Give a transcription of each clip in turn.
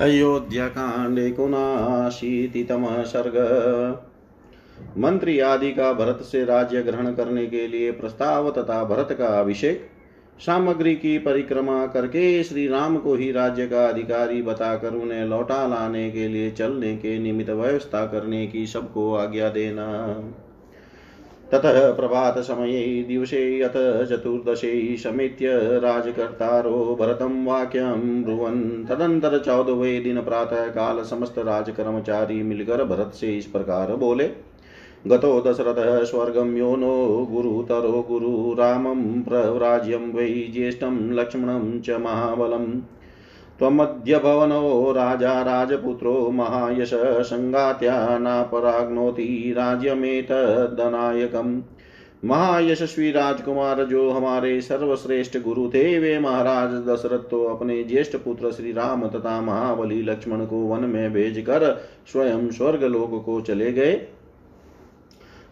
अयोध्याकांडे कुनाशीतितमः सर्ग मंत्री आदि का भरत से राज्य ग्रहण करने के लिए प्रस्ताव तथा भरत का अभिषेक, सामग्री की परिक्रमा करके श्री राम को ही राज्य का अधिकारी बताकर उन्हें लौटा लाने के लिए चलने के निमित्त व्यवस्था करने की सबको आज्ञा देना। ततः प्रभातसमये दिवसे अथ चतुर्दशे समेत्य राजकर्तारो भरतं वाक्यं ब्रुवन्। तदंतर चौदहवें दिन प्रातः काल समस्त राजकर्मचारी मिलकर भरत से इस प्रकार बोले। गतो दशरथः स्वर्गं यो नो गुरुतरो गुरु रामं प्रव्राज्यं वै ज्येष्ठं लक्ष्मणं च महाबलम्। त्वमद्य भवनो राजा राजपुत्रो महायश सङ्गात्या नापराग्नोति राज्यमेतदनायकम्। महायशस्वी राजकुमार जो हमारे सर्वश्रेष्ठ गुरु थे, वे महाराज दशरथ तो अपने ज्येष्ठ पुत्र श्री राम तथा महाबली लक्ष्मण को वन में भेजकर स्वयं स्वर्ग लोक को चले गए।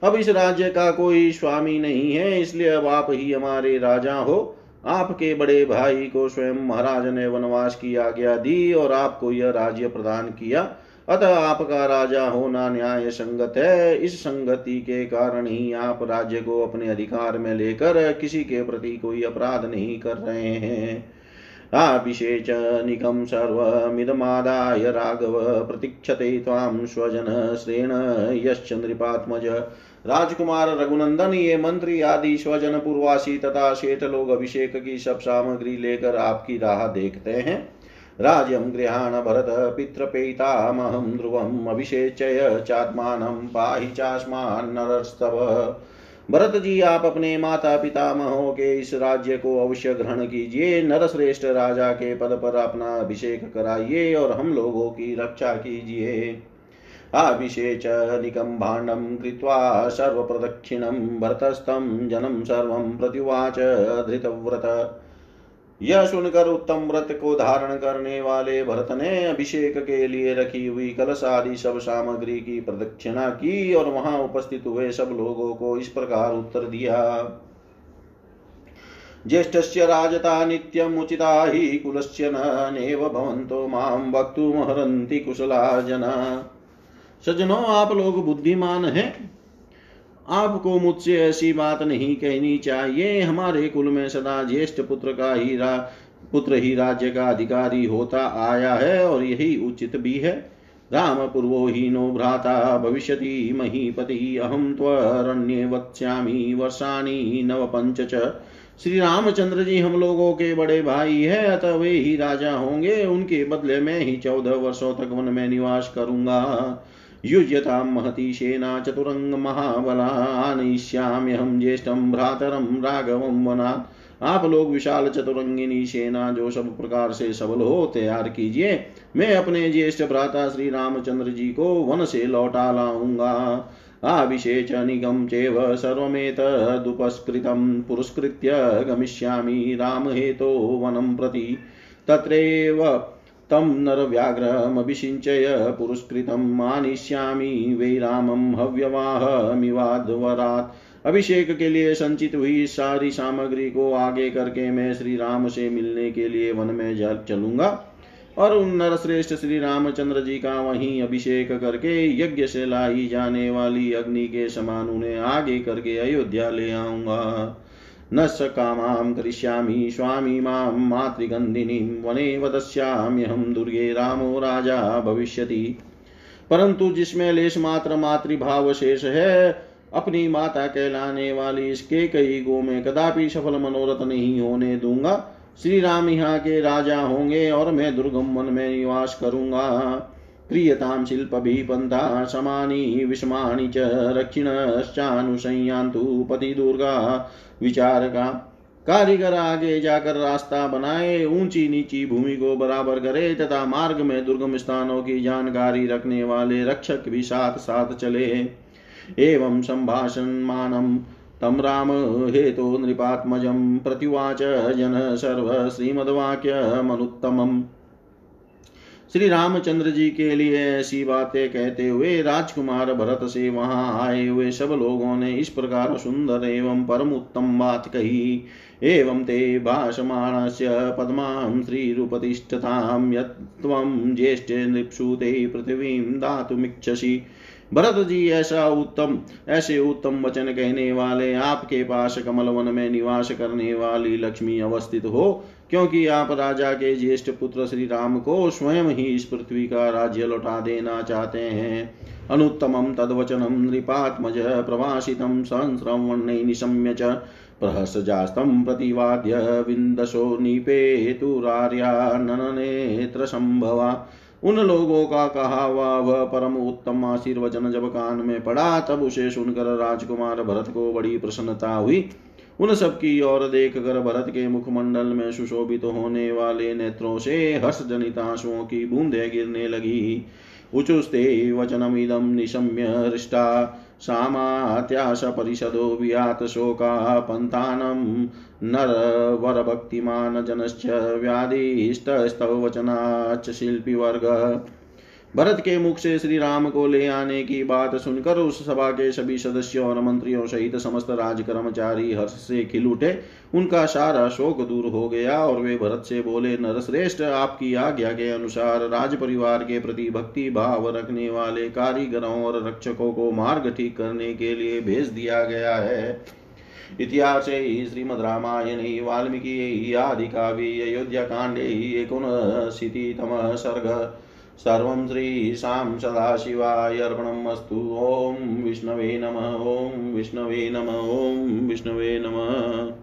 अब इस राज्य का कोई स्वामी नहीं है, इसलिए अब आप ही हमारे राजा हो। आपके बड़े भाई को स्वयं महाराज ने वनवास की आज्ञा दी और आपको यह राज्य प्रदान किया। अतः आपका राजा होना न्याय संगत है। इस संगति के कारण ही आप राज्य को अपने अधिकार में लेकर किसी के प्रति कोई अपराध नहीं कर रहे हैं। आभिषेच निकम सर्वमिदमादाय राघव प्रतीक्षते तां स्वजन श्रेण यश्च नृपात्मज राजकुमार रघुनंदन ये मंत्री आदि स्वजन पूर्वासी तथा शेठ लोग अभिषेक की सब सामग्री लेकर आपकी राह देखते हैं। राज्यम गृहाण भरत, पितृपेतामहं ध्रुवम् अभिषेचय चात्मानं पाहि चास्मान नरस्तव। भरत जी, आप अपने माता पिता महो के इस राज्य को अवश्य ग्रहण कीजिए। नरश्रेष्ठ राजा के पद पर अपना अभिषेक कराइए और हम लोगों की रक्षा कीजिए। आभिषेचनिकं भाण्डम कृत्वा सर्वप्रदक्षिणं भरतस्तं जनं सर्वं प्रत्युवाच धृतव्रत। यह सुनकर उत्तम व्रत को धारण करने वाले भरत ने अभिषेक के लिए रखी हुई कलश आदि सब सामग्री की प्रदक्षिणा की और वहाँ उपस्थित हुए सब लोगों को इस प्रकार उत्तर दिया। ज्येष्ठस्य राजता नित्यमुचिता हि कुलस्य नेव भवन्तो माँ वक्तुमहरन्ति कुशला जना सज्जनों, आप लोग बुद्धिमान हैं? आपको मुझसे ऐसी बात नहीं कहनी चाहिए। हमारे कुल में सदा ज्येष्ठ पुत्र का ही रा, पुत्र ही राज्य का अधिकारी होता आया है और यही उचित भी है। राम पूर्वो ही नो भ्राता, भविष्यति महीपति अहम त्वरण्ये वत्स्यामि वर्षाणि नव पंच श्री रामचंद्र जी हम लोगों के बड़े भाई है, अतः वे ही राजा होंगे। उनके बदले में ही चौदह वर्षों तक वन में निवास करूँगा। युज्यतां महती सेना चतुरंग महाबला आनयिष्याम्यहं ज्येष्ठं भ्रातरं राघवं वनात्। आप लोग विशाल चतुरंगिनी सेना जो सब प्रकार से सबल हो, तैयार कीजिए। मैं अपने ज्येष्ठ भ्राता श्री रामचंद्र जी को वन से लौटा लाऊँगा। आभिषेचनिगं चेव सर्वमेतदुपस्कृतं पुरस्कृत्य गमिष्यामि रामहेतो वनं प्रति। तत्रैव तं नरव्याघ्रमभिषिञ्चय पुरस्कृतम् आनिष्यामि वै रामं हव्यवाहमिवाध्वरात् अभिषेक के लिए संचित हुई सारी सामग्री को आगे करके मैं श्री राम से मिलने के लिए वन में जल चलूँगा और उन नरश्रेष्ठ श्री रामचंद्र जी का वहीं अभिषेक करके यज्ञ से लाई जाने वाली अग्नि के समान उन्हें आगे करके अयोध्या ले आऊँगा। न स कामां करिष्यामि स्वामी माँ मातृगन्धिनीं, वने वदस्याम्यहं दुर्गे रामो राजा भविष्यति। परंतु जिसमें लेश मात्र मातृभाव शेष है, अपनी माता कहलाने वाली इसके कई गो में कदापि सफल मनोरथ नहीं होने दूँगा। श्री राम यहाँ के राजा होंगे और मैं दुर्गम वन में निवास करूँगा। क्रियतां शिल्पभिः पन्था समानि विषमाणि च रक्षिणश्चानुसंयान्तु पतिदुर्गा विचारका, कारीगर आगे जाकर रास्ता बनाए, ऊँची नीची भूमि को बराबर करे, तथा मार्ग में दुर्गम स्थानों की जानकारी रखने वाले रक्षक भी साथ साथ चले। एवं संभाषण मानम तम राम हेतो नृपात्मजं, प्रत्युवाच जन सर्व श्रीमद्वाक्यमनुत्तमम्। श्री रामचंद्र जी के लिए ऐसी बातें कहते हुए राजकुमार भरत से वहाँ आए हुए सब लोगों ने इस प्रकार सुंदर एवं परम उत्तम बात कही। एवं ते भाषमाणस्य पद्मां श्रीरुपतिष्ठतां यत्त्वं ज्येष्ठे नृप्सु ते पृथिवीं दातुमिच्छसि भरत जी, ऐसा उत्तम, ऐसे उत्तम वचन कहने वाले आपके पास कमल वन में निवास करने वाली लक्ष्मी अवस्थित हो क्योंकि आप राजा के ज्येष्ठ पुत्र श्री राम को स्वयं ही इस पृथ्वी का राज्य लौटा देना चाहते हैं। अनुत्तमं तद्वचनं नृपात्मज प्रवासितं संस्रवण्यै निशम्य च प्रहसजास्तं प्रतिवाद्य विन्दशो निपेतुरार्या नननेत्रसम्भवा। उन लोगों का कहा वह परम उत्तम आशीर्वचन जब कान में पड़ा, तब उसे सुनकर राजकुमार भरत को बड़ी प्रसन्नता हुई। उन सब की ओर देख कर भरत के मुखमंडल में सुशोभित तो होने वाले नेत्रों से हर्ष जनित आंसुओं की बूंदे गिरने लगी। उचुस्ते वचनमिदं निशम्य हृष्टा सामात्याशपरिषदो वियात शोका नरवरभक्तिमान् जनश्च व्याधिस्तस्तव वचनाच्च शिल्पिवर्ग। भरत के मुख से श्री राम को ले आने की बात सुनकर उस सभा के सभी सदस्यों और मंत्रियों सहित समस्त राज कर्मचारी हर्ष से खिल उठे। उनका सारा शोक दूर हो गया और वे भरत से बोले, नरश्रेष्ठ, आपकी आज्ञा के अनुसार राज परिवार के प्रति भक्ति, भाव रखने वाले कारीगरों और रक्षकों को मार्ग ठीक करने के लिए भेज दिया गया है। इतिहास श्रीमद् रामायणे वाल्मीकि आदि काव्ये अयोध्याकाण्डे एकोनशीतितमः सर्ग सर्वं श्रीशां सदाशिवाय अर्पणम् अस्तु ॐ विष्णवे नमः ॐ विष्णवे नमः ॐ विष्णवे नमः।